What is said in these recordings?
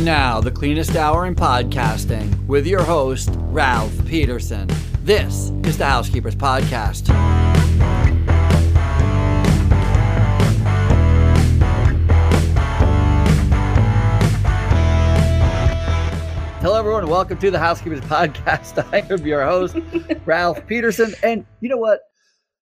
And now, the cleanest hour in podcasting with your host, Ralph Peterson. This is the Housekeepers Podcast. Hello, everyone, and welcome to the Housekeepers Podcast. I am your host, Ralph Peterson. And you know what?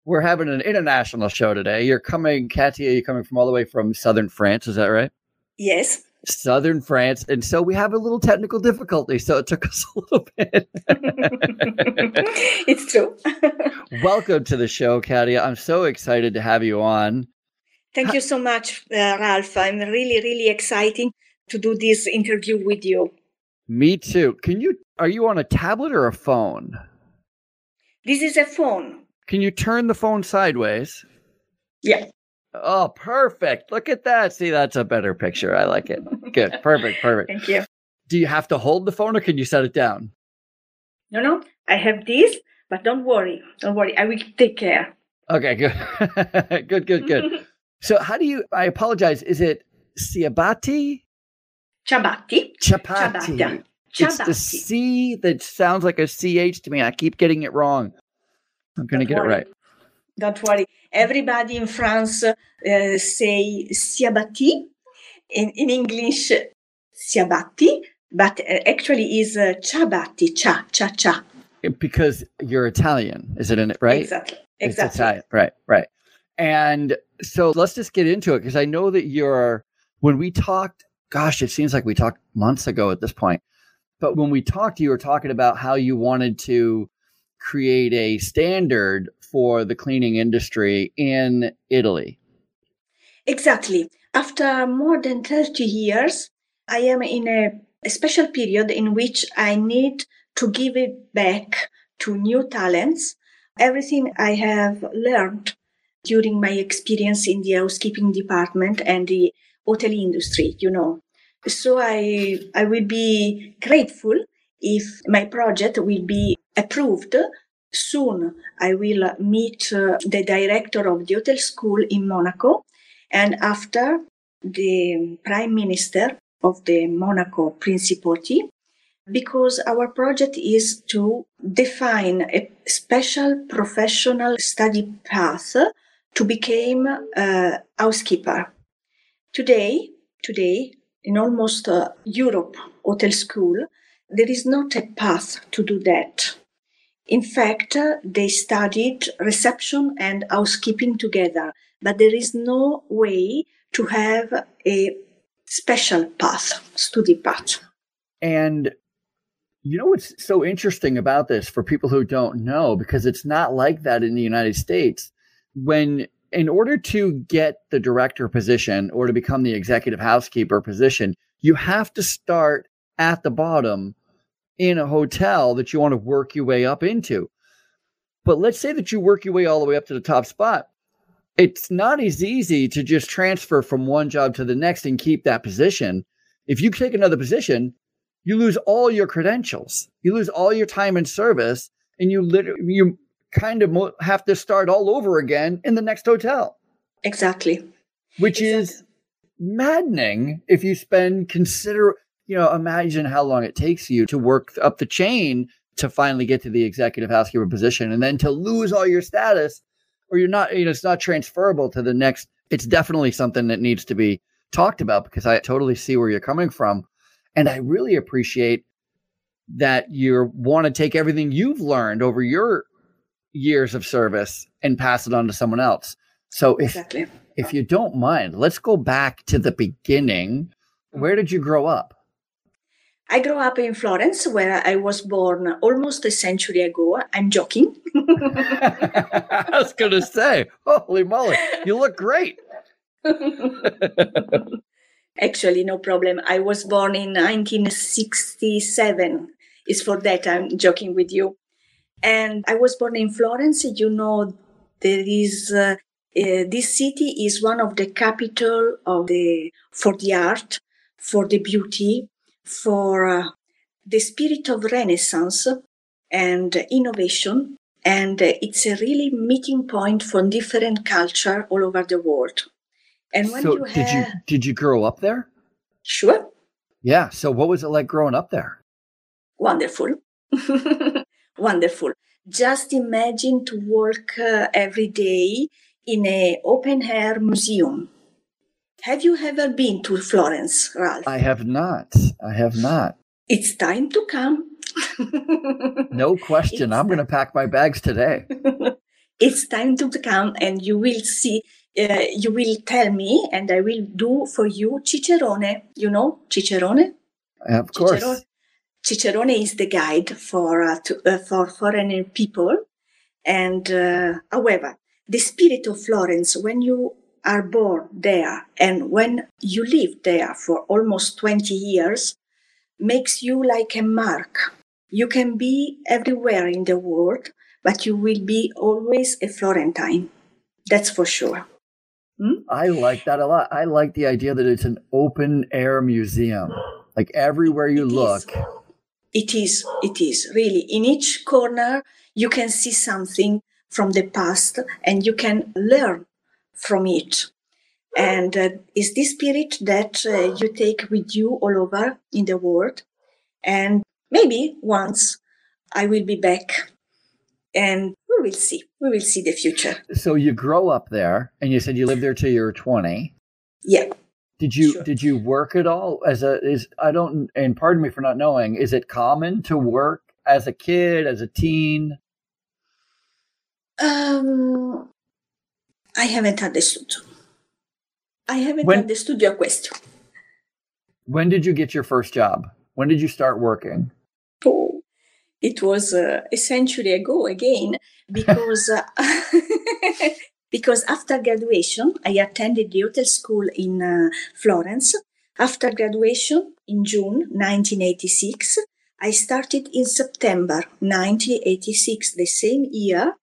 We're having an international show today. You're coming, Catia, you're coming from all the way from southern France. Is that right? Yes. Southern France. And so we have a little technical difficulty. So it took us a little bit. it's true. Welcome to the show, Catia. I'm so excited to have you on. Thank you so much, uh, Ralph. I'm really, really excited to do this interview with you. Me too. Can you, are you on a tablet or a phone? This is a phone. Can you turn the phone sideways? Yeah. Oh, perfect. Look at that. See, that's a better picture. I like it. Good. Perfect. Perfect. Thank you. Do you have to hold the phone or can you set it down? No, no. I have this, but don't worry. Don't worry. I will take care. Okay, good. good, good, good. so, how do you, I apologize, is it ciabatta? Ciabatti. Chapati. Ciabatta. It's the C that sounds like a CH to me. I keep getting it wrong. I'm going to get it right. Don't worry. Everybody in France uh, say ciabatti. In, in English, ciabatti, but uh, actually is uh, ciabatti, cha, cha, cha. Because you're Italian, is it in it, right? Exactly. It's Exactly. Italian. Right, right. And so let's just get into it because I know that you're, when we talked, gosh, it seems like we talked months ago at this point. But when we talked, you were talking about how you wanted to create a standard for the cleaning industry in Italy. Exactly. After more than 30 years, I am in a, a special period in which I need to give it back to new talents. Everything I have learned during my experience in the housekeeping department and the hotel industry, you know. So I, I will be grateful if my project will be approved soon. I will meet uh, the director of the hotel school in Monaco and after the prime minister of the Monaco Principality, because our project is to define a special professional study path to become a housekeeper. Today, today, in almost uh, Europe hotel school, there is not a path to do that. In fact, uh, they studied reception and housekeeping together, but there is no way to have a special path, study path. And you know what's so interesting about this for people who don't know, because it's not like that in the United States. When, in order to get the director position or to become the executive housekeeper position, you have to start at the bottom in a hotel that you want to work your way up into. But let's say that you work your way all the way up to the top spot. It's not as easy to just transfer from one job to the next and keep that position. If you take another position, you lose all your credentials. You lose all your time in service, and you literally you kind of have to start all over again in the next hotel, Exactly. which is maddening if you spend consider you know imagine how long it takes you to work up the chain to finally get to the executive housekeeper position and then to lose all your status or you're not you know it's not transferable to the next it's definitely something that needs to be talked about because i totally see where you're coming from and i really appreciate that you want to take everything you've learned over your years of service and pass it on to someone else so if Exactly. if you don't mind, let's go back to the beginning. Where did you grow up? I grew up in Florence, where I was born almost a century ago. I'm joking. I was going to say, holy moly, you look great. Actually, no problem. I was born in 1967. It's for that I'm joking with you. And I was born in Florence. You know, there is uh, uh, this city is one of the capital of the for the art, for the beauty, for uh, the spirit of Renaissance and innovation. And it's a really meeting point for different culture all over the world. And when so you did you did you grow up there? sure, Yeah. So, what was it like growing up there? Wonderful. Wonderful. Just imagine to work uh, every day in an open air museum. Have you ever been to Florence, Ralph? I have not. I have not. It's time to come. no question. It's I'm going to pack my bags today. it's time to come, and you will see. Uh, you will tell me, and I will do for you Cicerone. You know Cicerone? Of course. Cicerone is the guide for uh, to, uh, for foreign people, and uh, however, the spirit of Florence when you are born there and when you live there for almost 20 years makes you like a mark. You can be everywhere in the world, but you will be always a Florentine. That's for sure. Hmm? I like that a lot. I like the idea that it's an open air museum. Like everywhere you it look. Is. It is, it is really. In each corner, you can see something from the past and you can learn from it. And uh, is this spirit that uh, you take with you all over in the world. And maybe once I will be back and we will see. We will see the future. So you grow up there and you said you lived there till you were 20. Yeah. Did you sure. did you work at all as a is I don't and pardon me for not knowing is it common to work as a kid as a teen? Um I haven't understood. I haven't when, understood your question. When did you get your first job? When did you start working? Oh, it was uh, a century ago again, because uh, because after graduation, I attended the hotel school in uh, Florence. After graduation in June 1986, I started in September 1986, the same year,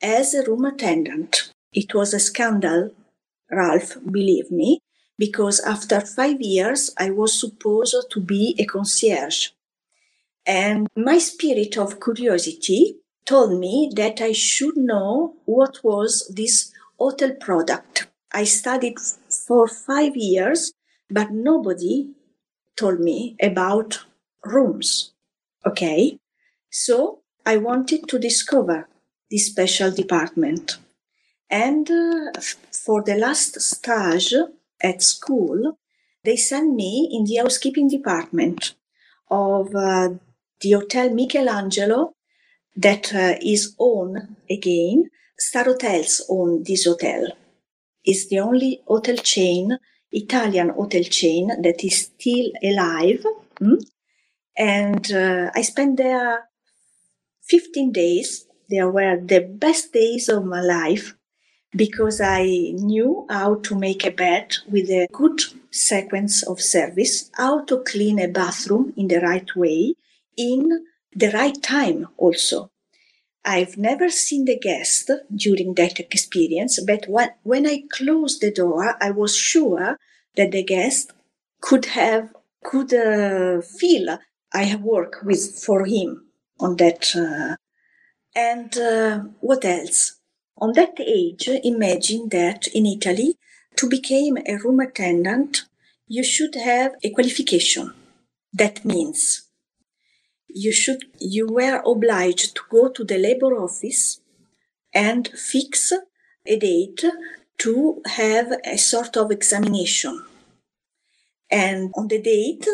as a room attendant. It was a scandal, Ralph, believe me, because after five years I was supposed to be a concierge. And my spirit of curiosity told me that I should know what was this hotel product. I studied for five years, but nobody told me about rooms. Okay. So I wanted to discover this special department. And uh, for the last stage at school, they sent me in the housekeeping department of uh, the Hotel Michelangelo that uh, is owned again. Star Hotels own this hotel. It's the only hotel chain, Italian hotel chain that is still alive. Mm? And uh, I spent there 15 days. They were the best days of my life because I knew how to make a bed with a good sequence of service, how to clean a bathroom in the right way, in the right time also. I've never seen the guest during that experience, but when I closed the door, I was sure that the guest could have, could uh, feel I have worked with for him on that. Uh, and uh, what else? On that age, imagine that in Italy, to become a room attendant, you should have a qualification. That means you should you were obliged to go to the labor office and fix a date to have a sort of examination. And on the date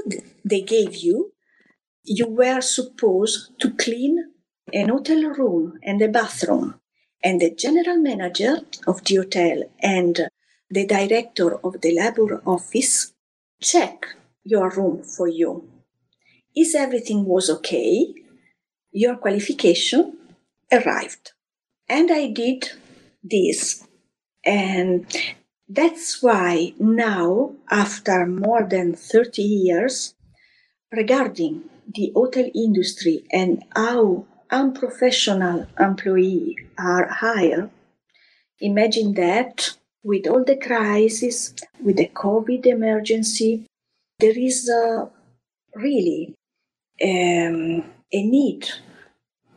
they gave you, you were supposed to clean an hotel room and a bathroom and the general manager of the hotel and the director of the labor office check your room for you. Is everything was okay? Your qualification arrived. And I did this. And that's why now, after more than 30 years, regarding the hotel industry and how unprofessional employees are higher, imagine that with all the crisis, with the COVID emergency, there is a, really um, a need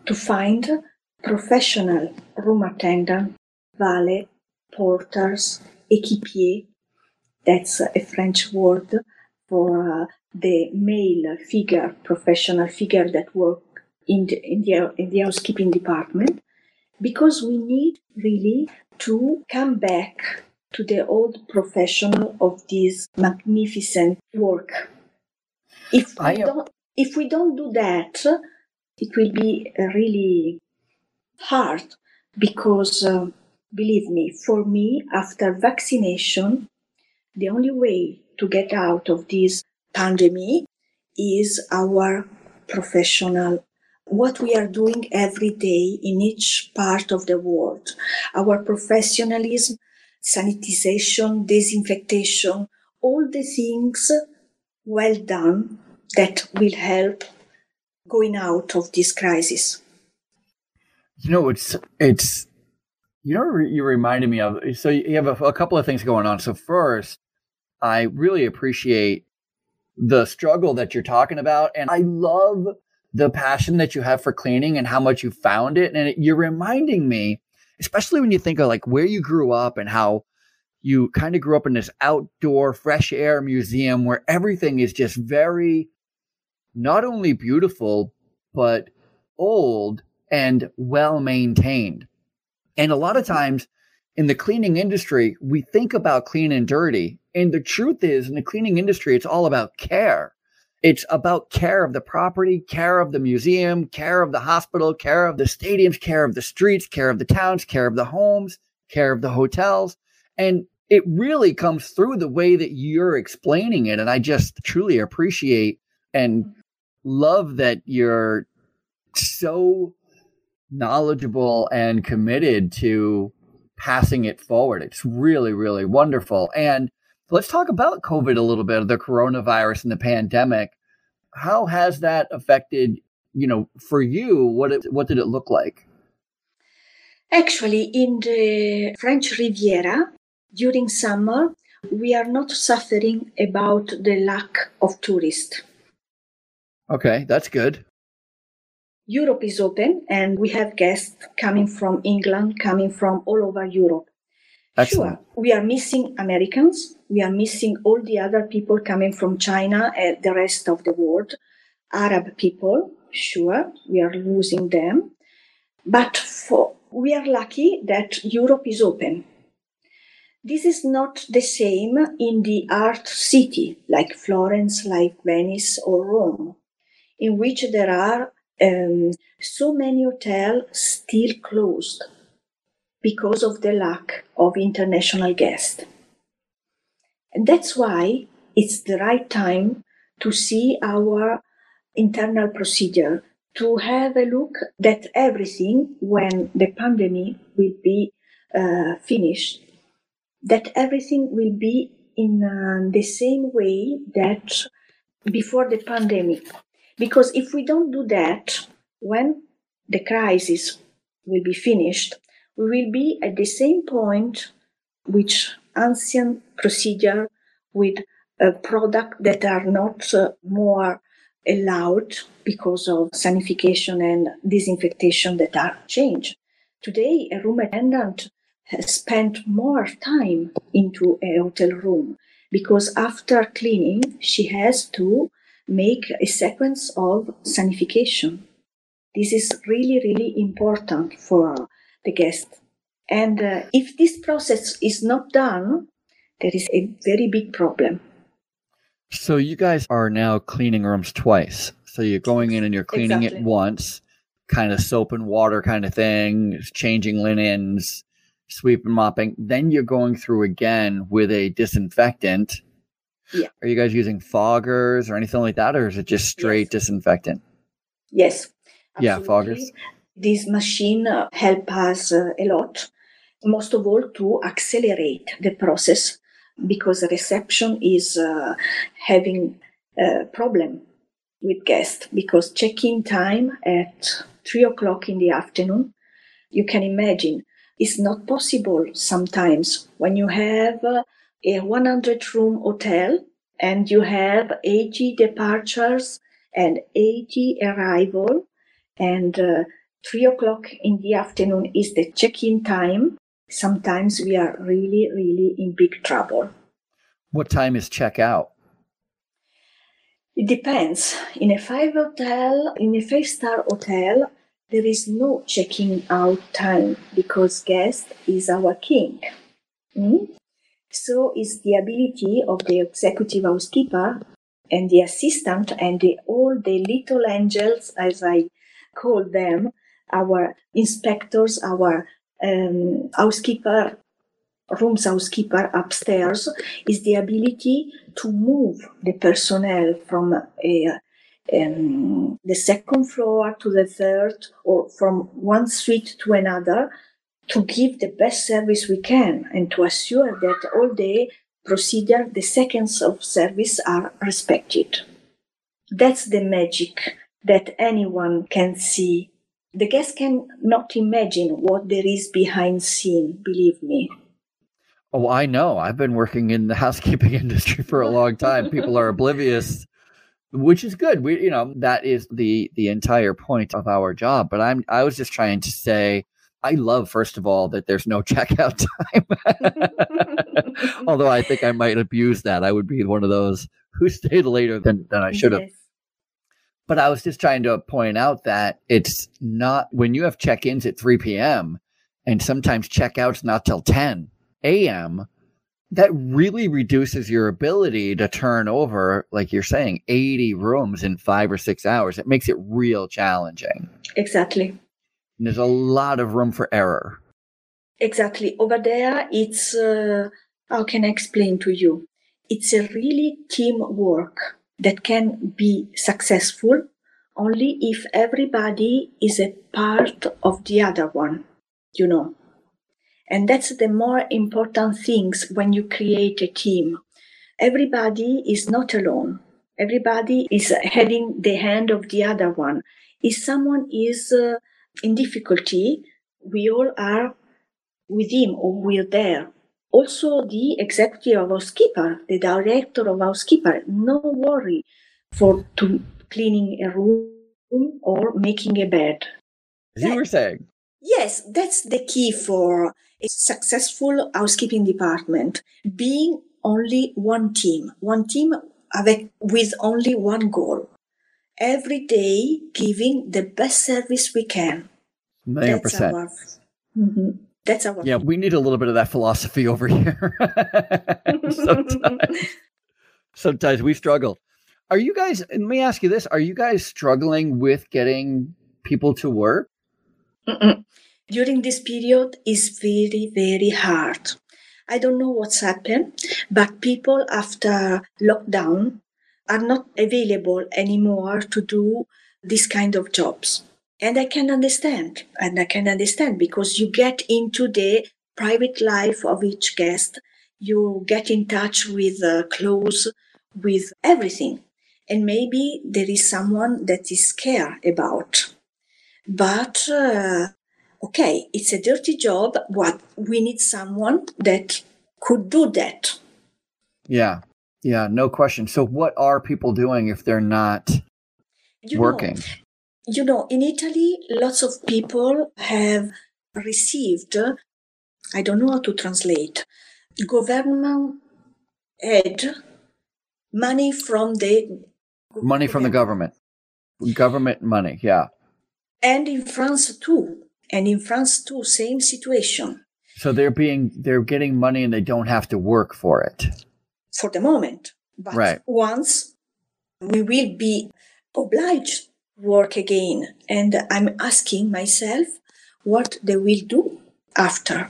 to find professional room attendant, valet, porters, équipier, that's a French word for uh, the male figure, professional figure that work in the, in the, in the housekeeping department, because we need really to come back to the old professional of this magnificent work. If we, don't, if we don't do that, it will be really hard because, uh, believe me, for me, after vaccination, the only way to get out of this pandemic is our professional what we are doing every day in each part of the world our professionalism sanitization disinfection, all the things well done that will help going out of this crisis you know it's it's you know you reminded me of so you have a, a couple of things going on so first I really appreciate the struggle that you're talking about. And I love the passion that you have for cleaning and how much you found it. And it, you're reminding me, especially when you think of like where you grew up and how you kind of grew up in this outdoor fresh air museum where everything is just very not only beautiful, but old and well maintained. And a lot of times in the cleaning industry, we think about clean and dirty. And the truth is, in the cleaning industry, it's all about care. It's about care of the property, care of the museum, care of the hospital, care of the stadiums, care of the streets, care of the towns, care of the homes, care of the hotels. And it really comes through the way that you're explaining it. And I just truly appreciate and love that you're so knowledgeable and committed to passing it forward. It's really, really wonderful. And let's talk about COVID a little bit, the coronavirus and the pandemic. How has that affected, you know, for you? What it, what did it look like? Actually, in the French Riviera during summer, we are not suffering about the lack of tourists. Okay, that's good. Europe is open and we have guests coming from England, coming from all over Europe. Excellent. Sure, we are missing Americans. We are missing all the other people coming from China and the rest of the world. Arab people, sure, we are losing them. But for, we are lucky that Europe is open. This is not the same in the art city like Florence, like Venice or Rome, in which there are um, so many hotels still closed because of the lack of international guests. And that's why it's the right time to see our internal procedure, to have a look at everything when the pandemic will be uh, finished, that everything will be in uh, the same way that before the pandemic. Because if we don't do that, when the crisis will be finished, we will be at the same point which ancient procedure with a product that are not uh, more allowed because of sanification and disinfection that are changed. Today, a room attendant has spent more time into a hotel room because after cleaning, she has to make a sequence of sanification. This is really, really important for the guest. And uh, if this process is not done, there is a very big problem. So you guys are now cleaning rooms twice. So you're going in and you're cleaning exactly. it once, kind of soap and water kind of thing, changing linens, sweeping, mopping. Then you're going through again with a disinfectant yeah. Are you guys using foggers or anything like that, or is it just straight yes. disinfectant? Yes. Absolutely. Yeah, foggers. This machine uh, help us uh, a lot, most of all to accelerate the process because reception is uh, having a problem with guests because check-in time at three o'clock in the afternoon, you can imagine, is not possible sometimes when you have a 100 room hotel and you have 80 departures and 80 arrival and uh, 3 o'clock in the afternoon is the check-in time sometimes we are really really in big trouble what time is check out It depends. In a five hotel, in a five star hotel, there is no checking out time because guest is our king. Mm? So is the ability of the executive housekeeper and the assistant and the, all the little angels, as I call them, our inspectors, our um, housekeeper, rooms housekeeper upstairs, is the ability to move the personnel from a, um, the second floor to the third or from one suite to another to give the best service we can and to assure that all the procedure, the seconds of service are respected. That's the magic that anyone can see. The guest can not imagine what there is behind scene, believe me. Oh, I know. I've been working in the housekeeping industry for a long time. People are oblivious, which is good. We, you know, that is the the entire point of our job. But I'm I was just trying to say I love, first of all, that there's no checkout time. Although I think I might abuse that. I would be one of those who stayed later than, than I should have. Yes. But I was just trying to point out that it's not when you have check ins at 3 p.m. and sometimes checkouts not till 10 a.m., that really reduces your ability to turn over, like you're saying, 80 rooms in five or six hours. It makes it real challenging. Exactly. And there's a lot of room for error. Exactly. Over there, it's, uh, how can I explain to you? It's a really teamwork that can be successful only if everybody is a part of the other one, you know. And that's the more important things when you create a team. Everybody is not alone. Everybody is having the hand of the other one. If someone is uh, in difficulty, we all are with him or we're there. Also, the executive of housekeeper, the director of housekeeper, no worry for to cleaning a room or making a bed. As you were saying. Yes, that's the key for a successful housekeeping department. Being only one team, one team with only one goal every day giving the best service we can. Million That's percent. Our, mm-hmm. That's our. Yeah, we need a little bit of that philosophy over here. sometimes, sometimes we struggle. Are you guys? Let me ask you this: Are you guys struggling with getting people to work? Mm-mm. During this period is very very hard. I don't know what's happened, but people after lockdown are not available anymore to do this kind of jobs. And I can understand. And I can understand because you get into the private life of each guest. You get in touch with uh, clothes, with everything. And maybe there is someone that is scared about. But, uh, okay, it's a dirty job. What we need someone that could do that. Yeah. Yeah, no question. So, what are people doing if they're not you working? Know, you know, in Italy, lots of people have received, I don't know how to translate, government aid money from the money from the government government money yeah and in france too and in france too same situation so they're being they're getting money and they don't have to work for it for the moment. But right. once we will be obliged work again. And I'm asking myself what they will do after.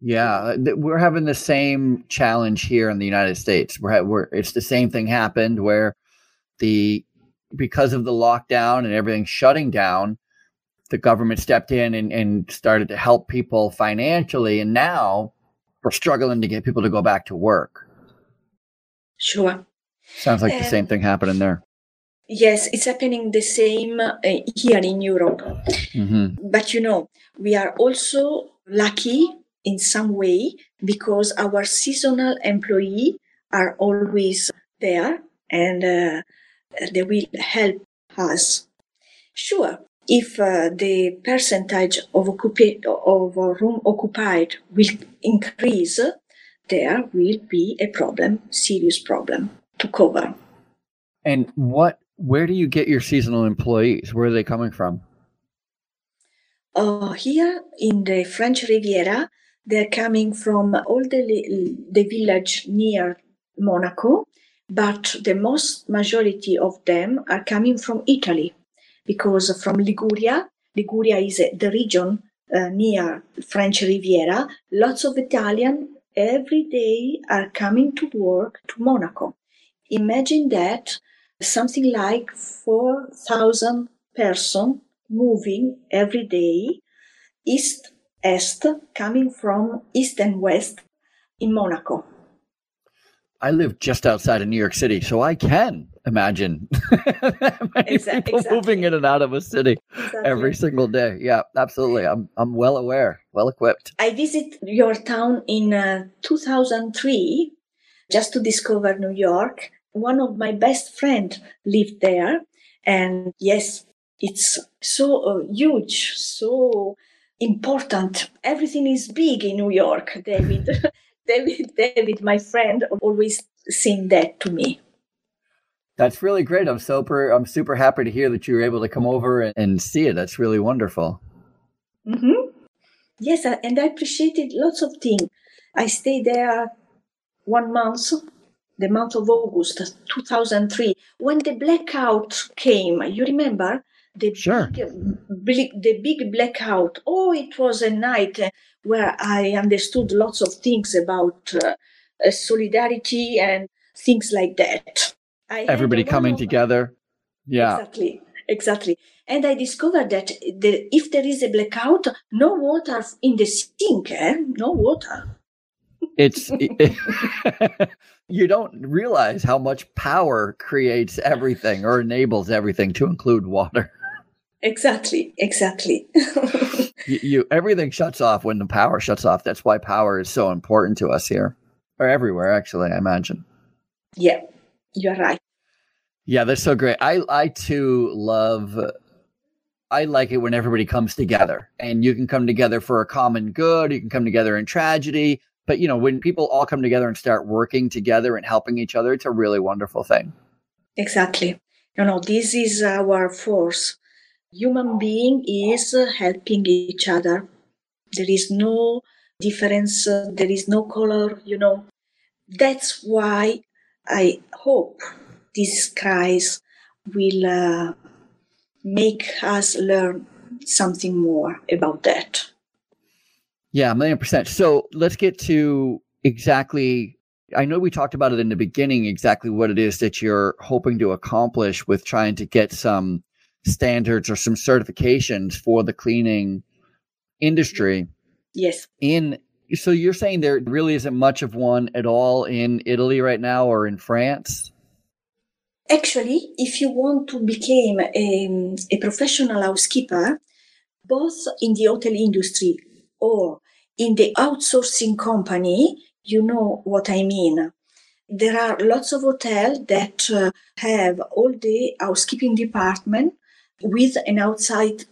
Yeah, we're having the same challenge here in the United States. We're, we're it's the same thing happened where the because of the lockdown and everything shutting down, the government stepped in and, and started to help people financially, and now we're struggling to get people to go back to work. Sure. Sounds like um, the same thing happening there. Yes, it's happening the same uh, here in Europe. Mm-hmm. But you know, we are also lucky in some way because our seasonal employee are always there and uh, they will help us. Sure, if uh, the percentage of, occupa- of room occupied will increase, there will be a problem, serious problem to cover. And what where do you get your seasonal employees? Where are they coming from? Uh, here in the French Riviera, they're coming from all the, the village near Monaco, but the most majority of them are coming from Italy because from Liguria, Liguria is the region uh, near French Riviera, lots of Italian every day are coming to work to Monaco. Imagine that something like 4,000 person moving every day east est coming from east and west in Monaco. I live just outside of New York City, so I can imagine exactly, people moving in and out of a city exactly. every single day. Yeah, absolutely. I'm I'm well aware, well equipped. I visit your town in uh, 2003 just to discover New York. One of my best friend lived there, and yes, it's so uh, huge, so important. Everything is big in New York, David. David, David, my friend, always saying that to me. That's really great. I'm super. I'm super happy to hear that you were able to come over and, and see it. That's really wonderful. Mm-hmm. Yes, and I appreciated lots of things. I stayed there one month, the month of August, 2003, when the blackout came. You remember? the sure. big, the big blackout. Oh, it was a night where I understood lots of things about uh, uh solidarity and things like that. I Everybody coming of, together. Yeah. Exactly. Exactly. And I discovered that the, if there is a blackout, no water in the sink, eh? no water. It's it, you don't realize how much power creates everything or enables everything to include water. Exactly, exactly. you, you, everything shuts off when the power shuts off. That's why power is so important to us here, or everywhere. Actually, I imagine. Yeah, you're right. Yeah, that's so great. I I too love. I like it when everybody comes together, and you can come together for a common good. You can come together in tragedy, but you know when people all come together and start working together and helping each other, it's a really wonderful thing. Exactly. You know, this is our force human being is helping each other. There is no difference, there is no color, you know. That's why I hope this crisis will uh, make us learn something more about that. Yeah, a million percent. So let's get to exactly. I know we talked about it in the beginning, exactly what it is that you're hoping to accomplish with trying to get some standards or some certifications for the cleaning industry. Yes. In so you're saying there really isn't much of one at all in Italy right now or in France? Actually, if you want to become a, um, a professional housekeeper, both in the hotel industry or in the outsourcing company, you know what I mean. There are lots of hotels that uh, have all the housekeeping department with an outside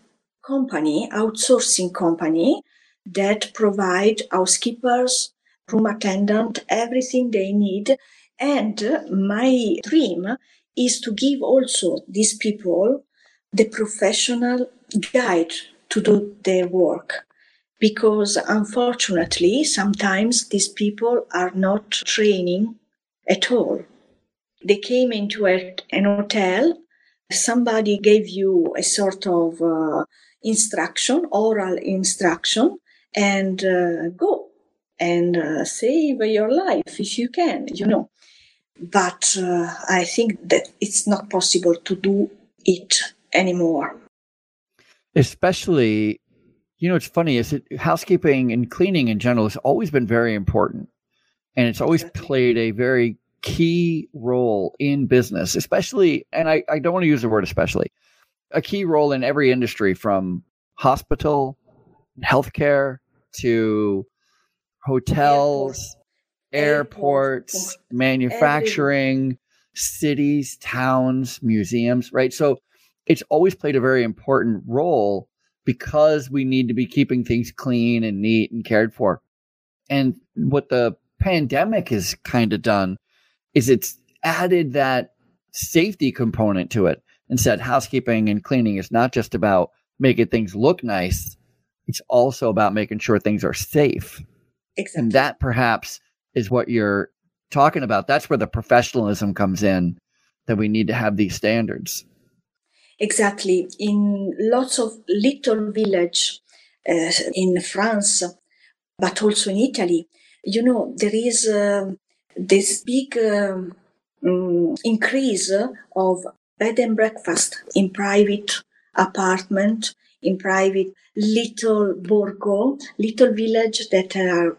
company, outsourcing company that provide housekeepers, room attendant, everything they need. And my dream is to give also these people the professional guide to do their work. Because unfortunately, sometimes these people are not training at all. They came into a, an hotel somebody gave you a sort of uh, instruction, oral instruction, and uh, go and uh, save your life if you can, you know. But uh, I think that it's not possible to do it anymore. Especially, you know, it's funny is it housekeeping and cleaning in general has always been very important, and it's always played a very key role in business, especially, and I, I don't want to use the word especially, a key role in every industry from hospital, healthcare to hotels, airports, airports manufacturing, cities, towns, museums, right? So it's always played a very important role because we need to be keeping things clean and neat and cared for. And what the pandemic has kind of done is it's added that safety component to it and said housekeeping and cleaning is not just about making things look nice, it's also about making sure things are safe. Exactly. And that perhaps is what you're talking about. That's where the professionalism comes in that we need to have these standards. Exactly. In lots of little village uh, in France, but also in Italy, you know, there is uh, this big um, um, increase of bed and breakfast in private apartment, in private little borgo, little village that are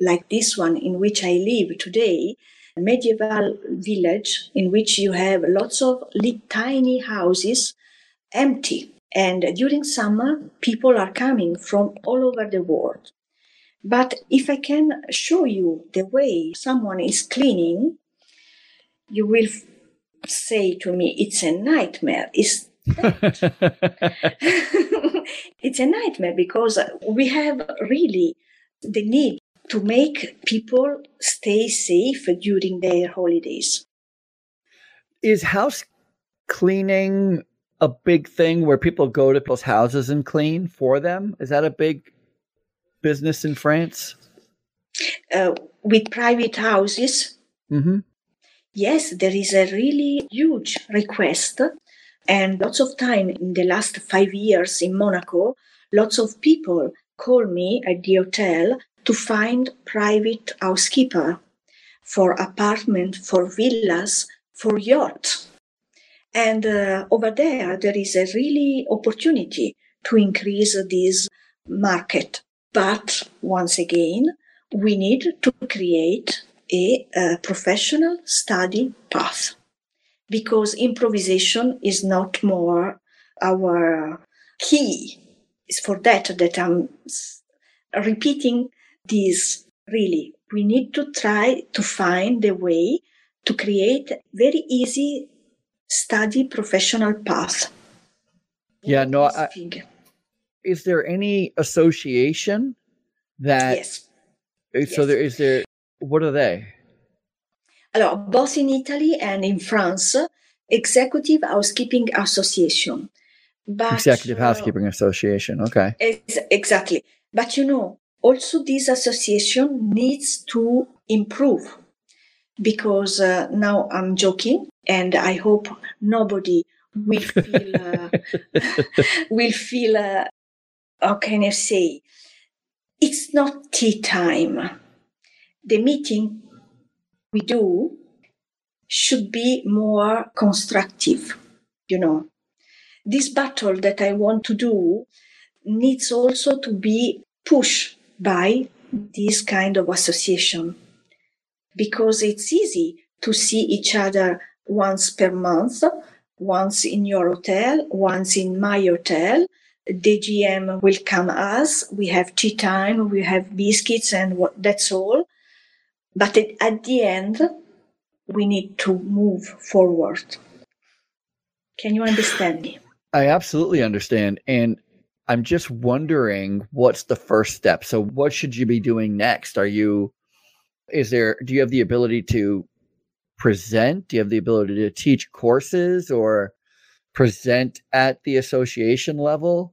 like this one in which I live today, medieval village in which you have lots of tiny houses empty. And during summer, people are coming from all over the world. But if I can show you the way someone is cleaning, you will say to me, it's a nightmare. It's it's a nightmare because we have really the need to make people stay safe during their holidays. Is house cleaning a big thing where people go to people's houses and clean for them? Is that a big business in France? Uh, with private houses? Mm-hmm. Yes, there is a really huge request. And lots of time in the last five years in Monaco, lots of people call me at the hotel to find private housekeeper for apartment, for villas, for yacht. And uh, over there, there is a really opportunity to increase this market. But once again, we need to create a, a professional study path because improvisation is not more our key. It's for that that I'm repeating this really. We need to try to find a way to create very easy study professional path. Yeah, no, I, is there any association that yes. so yes. there is there what are they? Alors, both in Italy and in France, Executive Housekeeping Association. But, Executive uh, Housekeeping Association, okay. Ex- exactly. But you know, also this association needs to improve because uh, now I'm joking and I hope nobody will feel uh, will feel uh, how can I say it's not tea time. The meeting we do should be more constructive, you know. This battle that I want to do needs also to be pushed by this kind of association because it's easy to see each other once per month, once in your hotel, once in my hotel. The GM will come us. We have tea time, we have biscuits, and what, that's all. But at the end, we need to move forward. Can you understand me? I absolutely understand. And I'm just wondering what's the first step. So what should you be doing next? Are you is there do you have the ability to present? Do you have the ability to teach courses or present at the association level?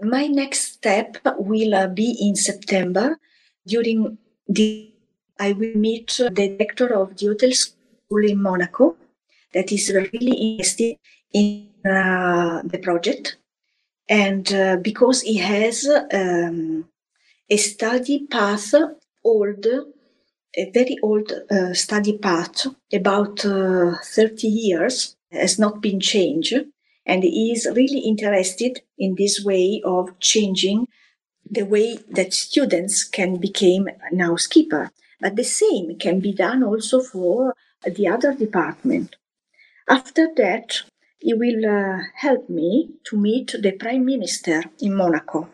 My next step will uh, be in September. During the I will meet the director of the hotel school in Monaco that is really interested in uh, the project and uh, because he has um, a study path old a very old uh, study path about uh, 30 years has not been changed. And he is really interested in this way of changing the way that students can become an housekeeper but the same can be done also for the other department. After that he will uh, help me to meet the Prime Minister in Monaco,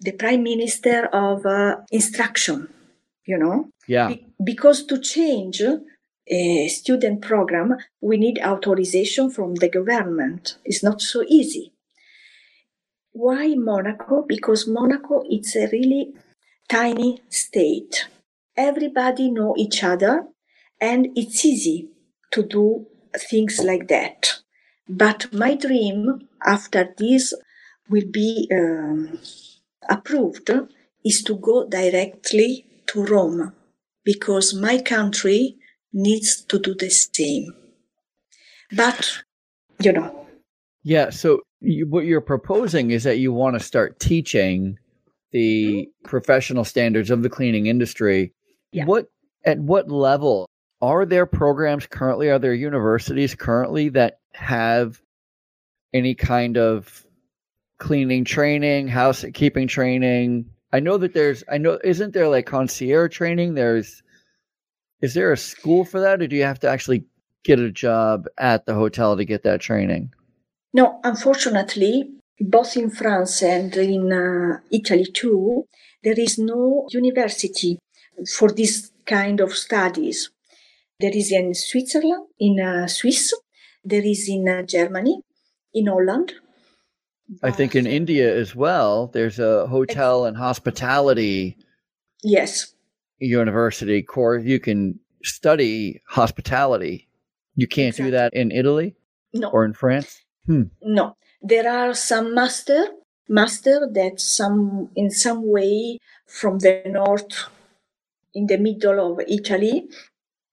the Prime Minister of uh, Instruction, you know? Yeah. Be- because to change a student program, we need authorization from the government. It's not so easy. Why Monaco? Because Monaco is a really tiny state. Everybody know each other and it's easy to do things like that. But my dream after this will be um, approved is to go directly to Rome because my country needs to do the same. But, you know. Yeah, so you, what you're proposing is that you want to start teaching the mm-hmm. professional standards of the cleaning industry. Yeah. What at what level are there programs currently? Are there universities currently that have any kind of cleaning training, housekeeping training? I know that there's, I know, isn't there like concierge training? There's, is there a school for that, or do you have to actually get a job at the hotel to get that training? No, unfortunately, both in France and in uh, Italy too, there is no university for this kind of studies. There is in Switzerland, in uh, Swiss, there is in uh, Germany, in Holland. I think in India as well, there's a hotel and hospitality. Yes. University course. You can study hospitality. You can't exactly. do that in Italy? No. Or in France? Hmm. No. There are some master master that some in some way from the north in the middle of Italy,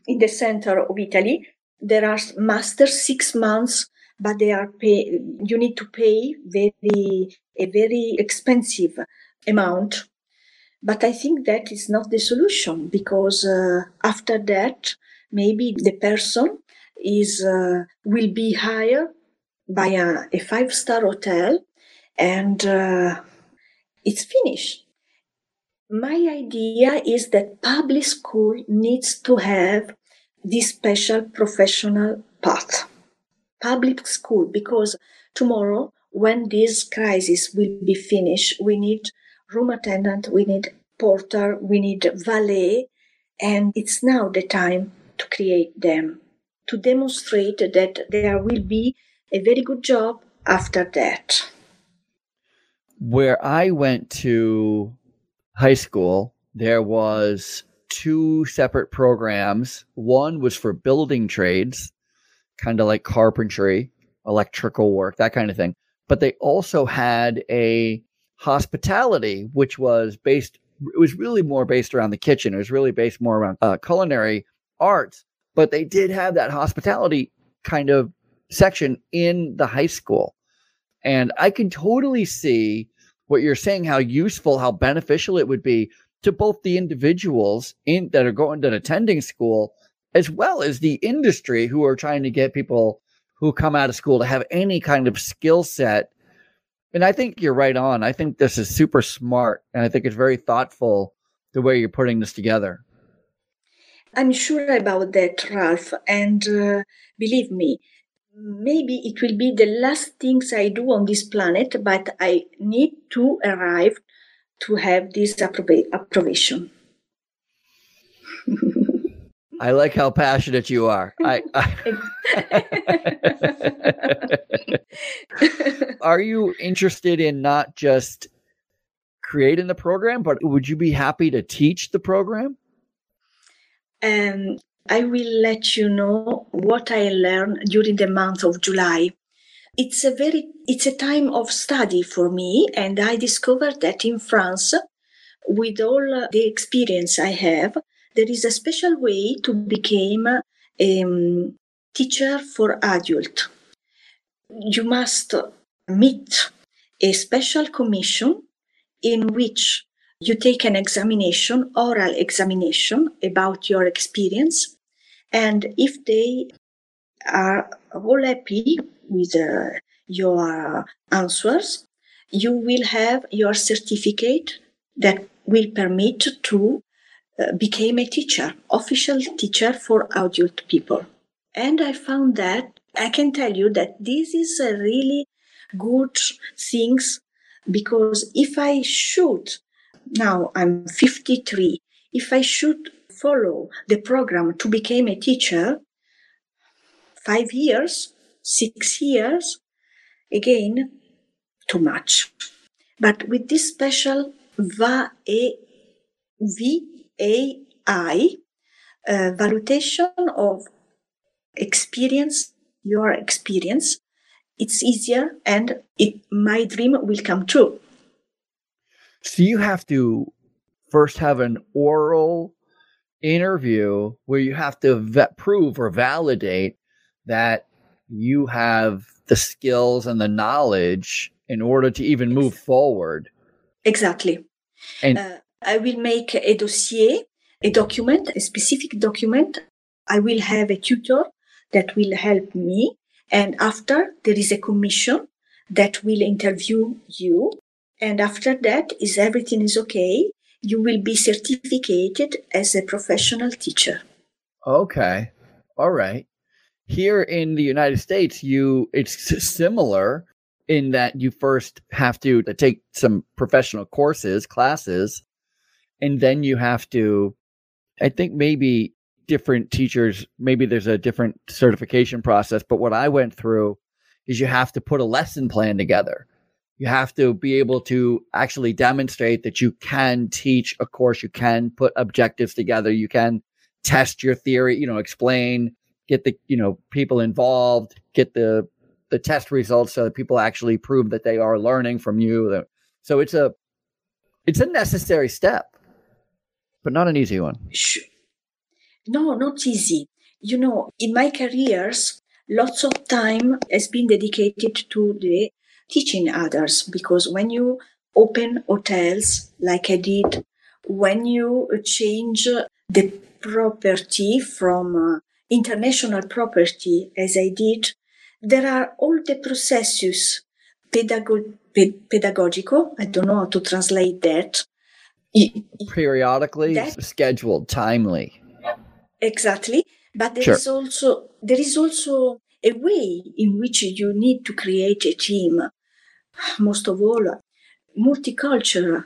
in the center of Italy, there are masters six months but they are pay you need to pay very a very expensive amount. But i think that is not the solution because uh, after that maybe the person is uh, will be hired by a, a five star hotel and uh, it's finished. My idea is that public school needs to have this special professional path. Public school because tomorrow when this crisis will be finished we need room attendant we need porter we need valet and it's now the time to create them to demonstrate that there will be a very good job after that. Where i went to high school there was two separate programs one was for building trades kind of like carpentry, electrical work, that kind of thing. But they also had a hospitality, which was based, it was really more based around the kitchen. It was really based more around uh, culinary arts. But they did have that hospitality kind of section in the high school. And I can totally see what you're saying, how useful, how beneficial it would be to both the individuals in that are going to attending school as well as the industry who are trying to get people who come out of school to have any kind of skill set. And I think you're right on. I think this is super smart. And I think it's very thoughtful the way you're putting this together. I'm sure about that, Ralph. And uh, believe me, maybe it will be the last things I do on this planet, but I need to arrive to have this approba- approbation. I like how passionate you are. I, I are you interested in not just creating the program, but would you be happy to teach the program? Um, I will let you know what I learned during the month of July. It's a very it's a time of study for me, and I discovered that in France, with all the experience I have, there is a special way to become a um, teacher for adult. You must meet a special commission in which you take an examination, oral examination about your experience. And if they are all happy with uh, your answers, you will have your certificate that will permit to uh, became a teacher, official teacher for adult people. And I found that I can tell you that this is a really good things because if I should, now I'm 53, if I should follow the program to become a teacher, five years, six years, again, too much. But with this special va e vi AI uh, valuation of experience your experience, it's easier and it, my dream will come true. So you have to first have an oral interview where you have to vet, prove or validate that you have the skills and the knowledge in order to even move forward. Exactly. And uh, I will make a dossier, a document, a specific document. I will have a tutor that will help me. And after there is a commission that will interview you. And after that is everything is okay. You will be certificated as a professional teacher. Okay. All right. Here in the United States, you it's similar in that you first have to uh, take some professional courses, classes, and then you have to I think maybe different teachers, maybe there's a different certification process, but what I went through is you have to put a lesson plan together. You have to be able to actually demonstrate that you can teach a course, you can put objectives together, you can test your theory, you know, explain, get the, you know, people involved, get the the test results so that people actually prove that they are learning from you. So it's a it's a necessary step, but not an easy one. No, not easy. You know, in my careers, lots of time has been dedicated to the teaching others because when you open hotels like I did, when you change the property from uh, international property as I did, there are all the processes pedago- pedagogical. I don't know how to translate that. Periodically, that, scheduled, timely. Exactly. But there sure. is also there is also a way in which you need to create a team. Most of all, multicultural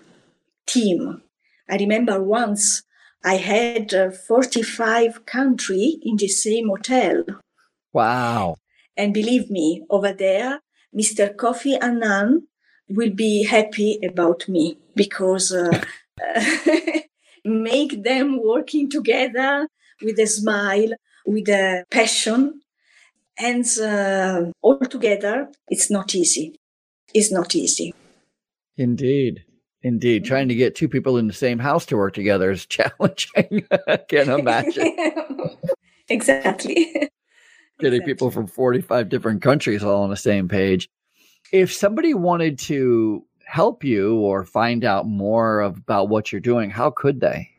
team. I remember once I had uh, 45 country in the same hotel. Wow. And believe me, over there, Mr. Kofi Annan will be happy about me because uh, make them working together with a smile, with a passion. And uh, all together, it's not easy. It's not easy. Indeed. Indeed. Trying to get two people in the same house to work together is challenging. I can't imagine. exactly. Getting exactly. people from 45 different countries all on the same page. If somebody wanted to help you or find out more about what you're doing, how could they?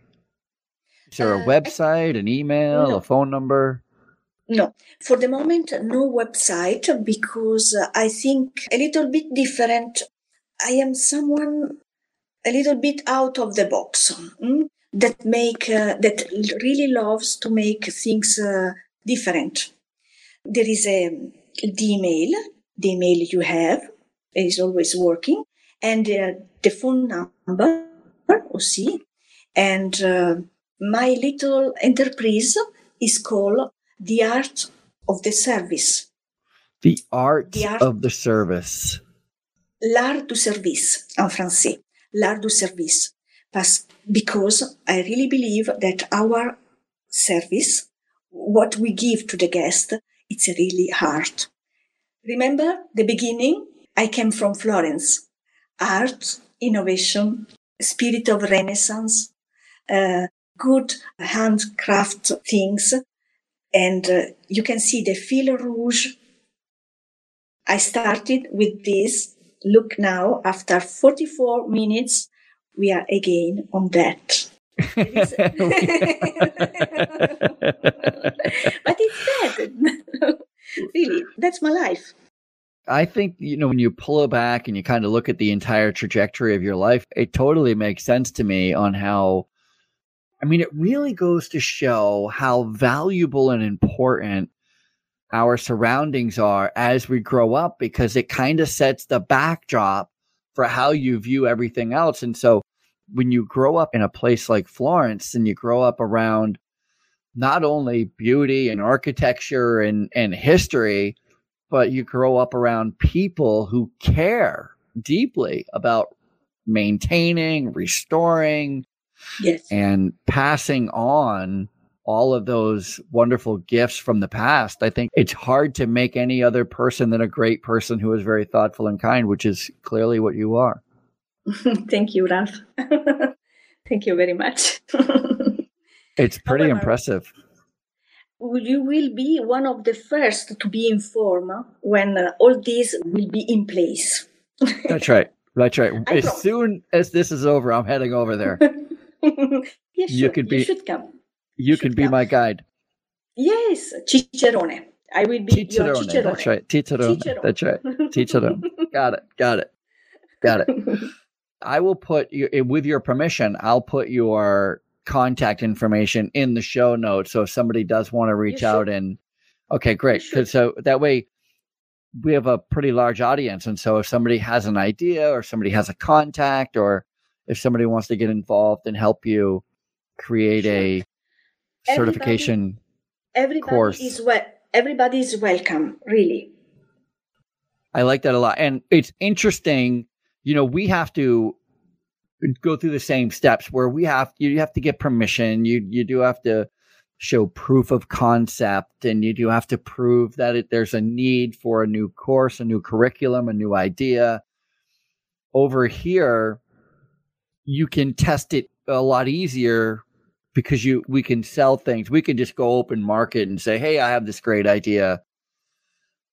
Is there a uh, website, an email, no. a phone number? No, for the moment, no website because I think a little bit different. I am someone a little bit out of the box mm, that make uh, that really loves to make things uh, different. There is a the email, the email you have is always working, and uh, the phone number aussi, and uh, my little enterprise is called The Art of the Service. The Art, the art of the Service. L'art du service en français. L'art du service. Because I really believe that our service, what we give to the guest, it's really hard. Remember the beginning? I came from Florence. Art, innovation, spirit of Renaissance, uh, good handcraft things. And uh, you can see the fil rouge. I started with this. Look now, after 44 minutes, we are again on that. but it's that. really, that's my life. I think, you know, when you pull it back and you kind of look at the entire trajectory of your life, it totally makes sense to me on how I mean, it really goes to show how valuable and important our surroundings are as we grow up because it kind of sets the backdrop for how you view everything else. And so when you grow up in a place like Florence and you grow up around not only beauty and architecture and, and history, but you grow up around people who care deeply about maintaining, restoring, yes. and passing on all of those wonderful gifts from the past, I think it's hard to make any other person than a great person who is very thoughtful and kind, which is clearly what you are. Thank you, Ralph. Thank you very much. it's pretty However, impressive. You will be one of the first to be informed when uh, all these will be in place. That's right. That's right. I as soon as this is over, I'm heading over there. you, you could be. You should come. You, can be my guide. Yes, Cicerone. I will be Cicerone. your Cicerone. That's right. Cicerone. Cicerone. That's right. Cicerone. got it. Got it. Got it. I will put you eh, with your permission. I'll put your contact information in the show notes. So if somebody does want to reach out and okay, great. So that way we have a pretty large audience. And so if somebody has an idea or somebody has a contact or if somebody wants to get involved and help you create sure. a certification everybody, course. Is well, everybody is welcome, really. I like that a lot. And it's interesting, you know, we have to go through the same steps where we have you have to get permission. You you do have to show proof of concept and you do have to prove that it, there's a need for a new course, a new curriculum, a new idea. Over here, you can test it a lot easier because you we can sell things. We can just go open market and say, "Hey, I have this great idea.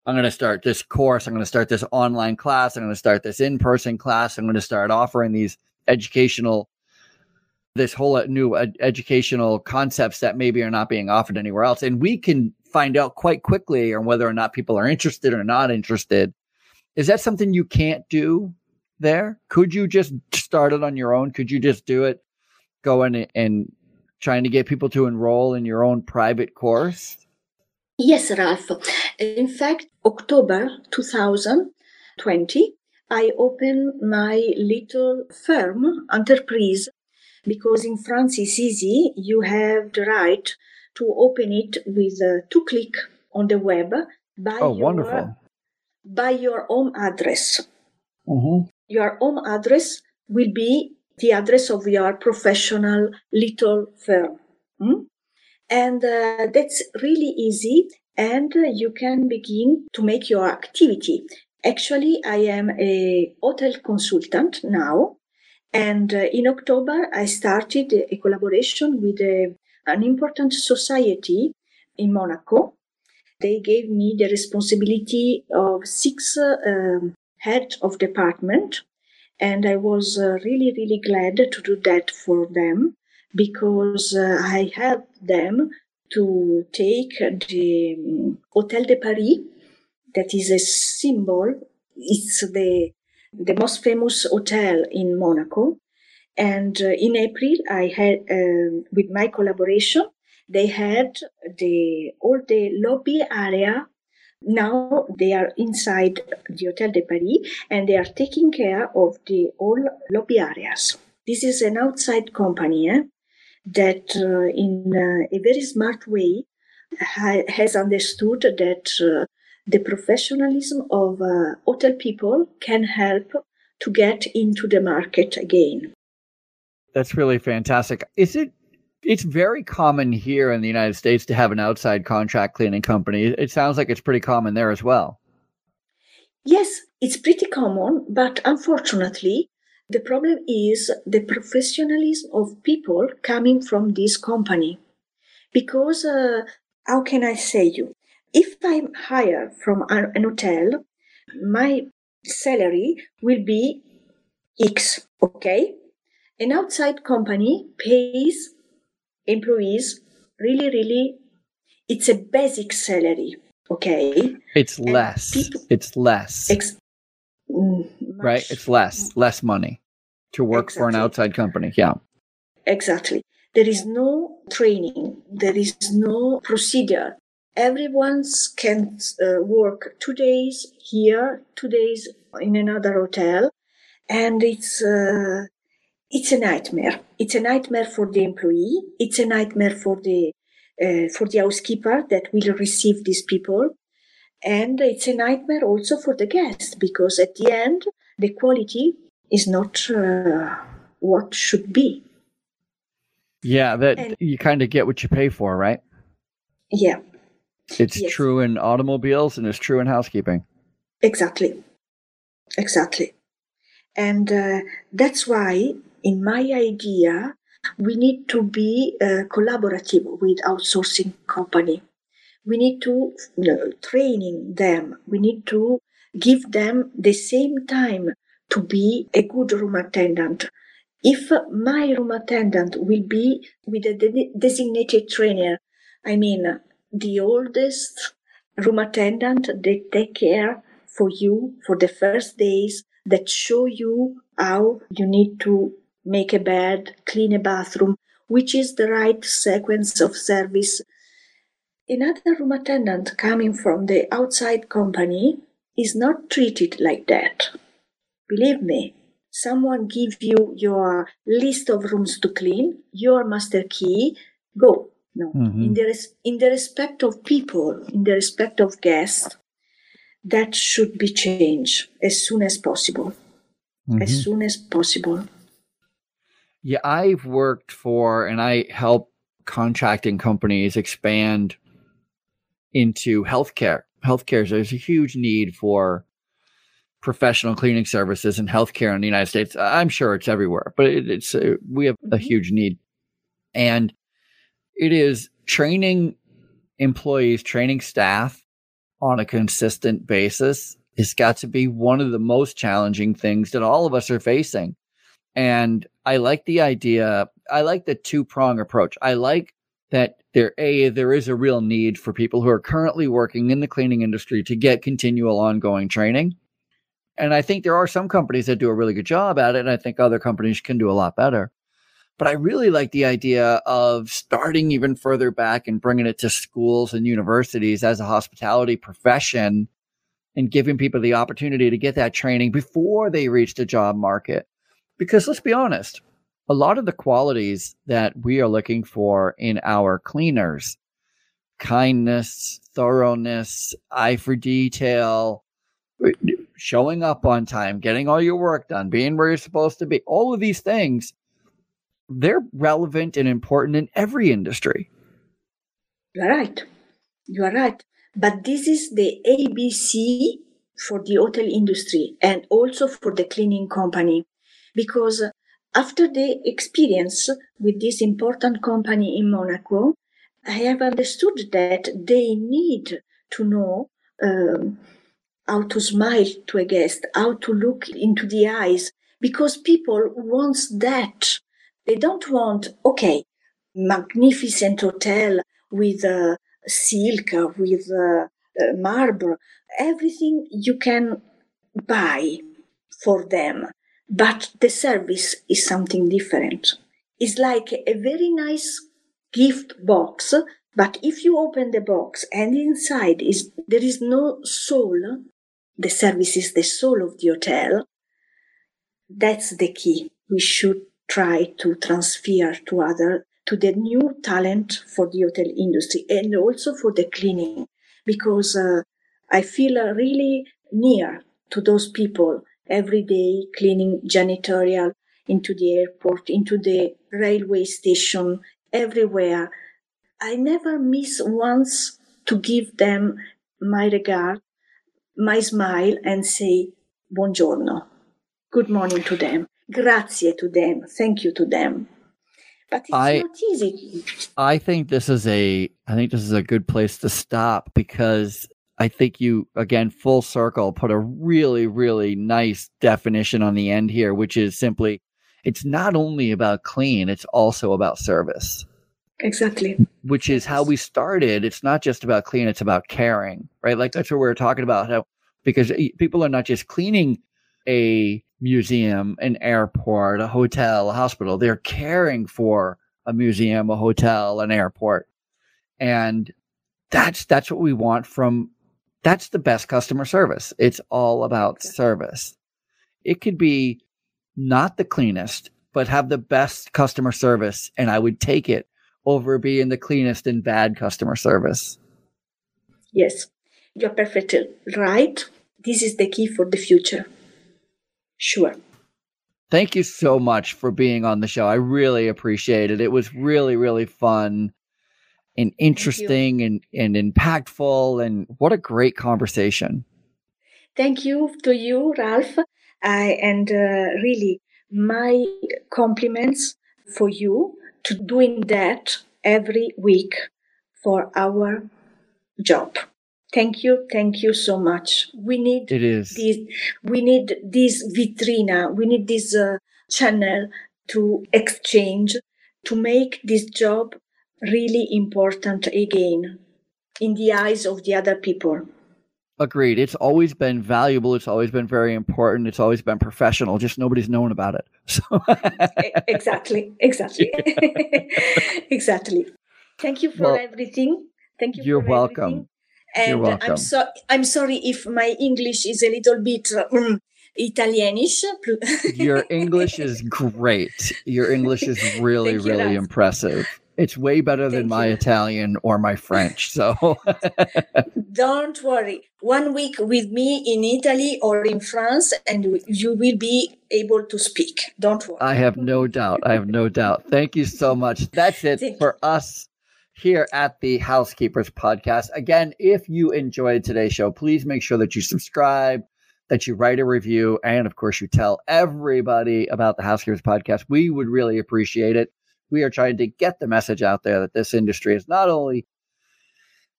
I'm going to start this course. I'm going to start this online class. I'm going to start this in-person class. I'm going to start offering these educational this whole uh, new ed- educational concepts that maybe are not being offered anywhere else. And we can find out quite quickly on whether or not people are interested or not interested. Is that something you can't do there? Could you just start it on your own? Could you just do it, go in and trying to get people to enroll in your own private course? Yes, Ralph. In fact, October 2020, I opened my little firm, enterprise because in France it's easy. You have the right to open it with uh, two click on the web by oh, your, wonderful. by your home address. Mm-hmm. Your home address will be the address of your professional little firm. Hmm? And uh, that's really easy, and uh, you can begin to make your activity. Actually, I am a hotel consultant now, and uh, in October, I started a collaboration with a, an important society in Monaco. They gave me the responsibility of six uh, um, head of department. And I was uh, really, really glad to do that for them because uh, I helped them to take the um, Hotel de Paris, that is a symbol. It's the the most famous hotel in Monaco. And uh, in April, I had, uh, with my collaboration, they had the all the lobby area. Now they are inside the Hotel de Paris and they are taking care of the all lobby areas. This is an outside company eh, that, uh, in uh, a very smart way, ha- has understood that uh, the professionalism of uh, hotel people can help to get into the market again. That's really fantastic. Is it it's very common here in the United States to have an outside contract cleaning company. It sounds like it's pretty common there as well. Yes, it's pretty common, but unfortunately, the problem is the professionalism of people coming from this company. Because, uh, how can I say you? If I'm hired from an hotel, my salary will be X, okay? An outside company pays employees really, really, it's a basic salary, okay? It's and less. People, it's less. Ex- mm, right? It's less, less money to work exactly. for an outside company. Yeah. Exactly. There is no training, there is no procedure everyone can uh, work two days here, two days in another hotel, and it's uh, it's a nightmare. It's a nightmare for the employee. It's a nightmare for the uh, for the housekeeper that will receive these people, and it's a nightmare also for the guest because at the end the quality is not uh, what should be. Yeah, that and, you kind of get what you pay for, right? Yeah. It's yes. true in automobiles and it's true in housekeeping. Exactly. Exactly. And uh, that's why, in my idea, we need to be uh, collaborative with outsourcing company. We need to you know, training them. We need to give them the same time to be a good room attendant. If my room attendant will be with a de- designated trainer, I mean the oldest room attendant, they take care for you for the first days that show you how you need to make a bed, clean a bathroom, which is the right sequence of service. Another room attendant coming from the outside company is not treated like that. Believe me, someone give you your list of rooms to clean, your master key, go. No, mm-hmm. in the res- in the respect of people, in the respect of guests, that should be changed as soon as possible. Mm-hmm. As soon as possible. Yeah, I've worked for and I help contracting companies expand into healthcare. Healthcare, there's a huge need for professional cleaning services and healthcare in the United States. I'm sure it's everywhere, but it, it's uh, we have a mm-hmm. huge need, and it is training employees, training staff on a consistent basis. It's got to be one of the most challenging things that all of us are facing. And I like the idea. I like the two prong approach. I like that there a there is a real need for people who are currently working in the cleaning industry to get continual ongoing training and I think there are some companies that do a really good job at it. And I think other companies can do a lot better. But I really like the idea of starting even further back and bringing it to schools and universities as a hospitality profession and giving people the opportunity to get that training before they reach the job market. Because let's be honest, a lot of the qualities that we are looking for in our cleaners kindness, thoroughness, eye for detail, showing up on time, getting all your work done, being where you're supposed to be, all of these things, they're relevant and important in every industry. You're right. You are right. But this is the ABC for the hotel industry and also for the cleaning company. Because after the experience with this important company in Monaco, I have understood that they need to know um, how to smile to a guest, how to look into the eyes, because people want that. They don't want, okay, magnificent hotel with uh, silk, with uh, uh, marble, everything you can buy for them. But the service is something different. It's like a very nice gift box, but if you open the box and inside is there is no soul, the service is the soul of the hotel, that's the key. We should try to transfer to other to the new talent for the hotel industry and also for the cleaning because uh, I feel really near to those people every day cleaning janitorial into the airport, into the railway station, everywhere. I never miss once to give them my regard my smile and say buongiorno, good morning to them, grazie to them, thank you to them. But it's I, not easy. I think this is a I think this is a good place to stop because I think you again full circle put a really really nice definition on the end here which is simply it's not only about clean it's also about service. Exactly. Which is how we started. It's not just about clean, it's about caring, right? Like that's what we are talking about. How because eh, people are not just cleaning a museum, an airport, a hotel, a hospital. They're caring for a museum, a hotel, an airport. And that's that's what we want from that's the best customer service. It's all about service. It could be not the cleanest, but have the best customer service and I would take it over being the cleanest and bad customer service. Yes, you're perfectly right. This is the key for the future. Sure. Thank you so much for being on the show. I really appreciate it. It was really, really fun and interesting and, and impactful. And what a great conversation. Thank you to you, Ralph. I, and uh, really, my compliments for you to doing that every week for our job. Thank you, thank you so much. We need it is this. We need this vitrina. We need this uh, channel to exchange to make this job really important again in the eyes of the other people. Agreed. It's always been valuable. It's always been very important. It's always been professional. Just nobody's known about it. So exactly, exactly, exactly. Thank you for well, everything. Thank you. You're welcome. Everything. And you're welcome. I'm so I'm sorry if my English is a little bit um, Italianish. Your English is great. Your English is really, really impressive. It's way better than my Italian or my French. So don't worry. One week with me in Italy or in France, and you will be able to speak. Don't worry. I have no doubt. I have no doubt. Thank you so much. That's it Thank for you. us here at the Housekeepers Podcast. Again, if you enjoyed today's show, please make sure that you subscribe, that you write a review, and of course, you tell everybody about the Housekeepers Podcast. We would really appreciate it. We are trying to get the message out there that this industry is not only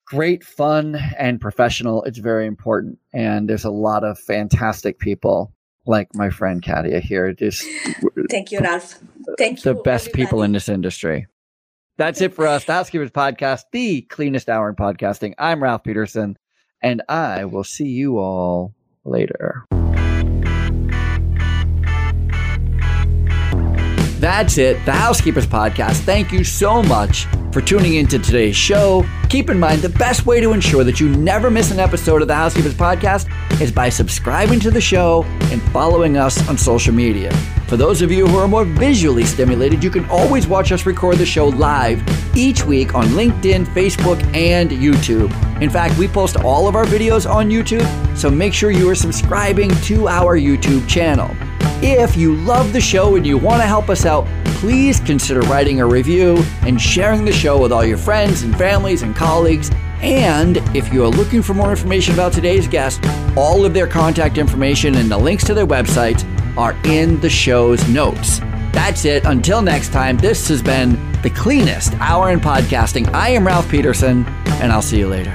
great fun and professional, it's very important. And there's a lot of fantastic people like my friend Catia here. Just thank you, Ralph. Thank the you. The best everybody. people in this industry. That's it for us. The Housekeepers Podcast, the cleanest hour in podcasting. I'm Ralph Peterson, and I will see you all later. That's it, the Housekeepers Podcast. Thank you so much for tuning into today's show. Keep in mind, the best way to ensure that you never miss an episode of the Housekeepers Podcast is by subscribing to the show and following us on social media. For those of you who are more visually stimulated, you can always watch us record the show live each week on LinkedIn, Facebook, and YouTube. In fact, we post all of our videos on YouTube, so make sure you are subscribing to our YouTube channel. If you love the show and you want to help us out, please consider writing a review and sharing the show with all your friends and families and colleagues. And if you are looking for more information about today's guest, all of their contact information and the links to their websites are in the show's notes. That's it. Until next time, this has been the cleanest hour in podcasting. I am Ralph Peterson, and I'll see you later.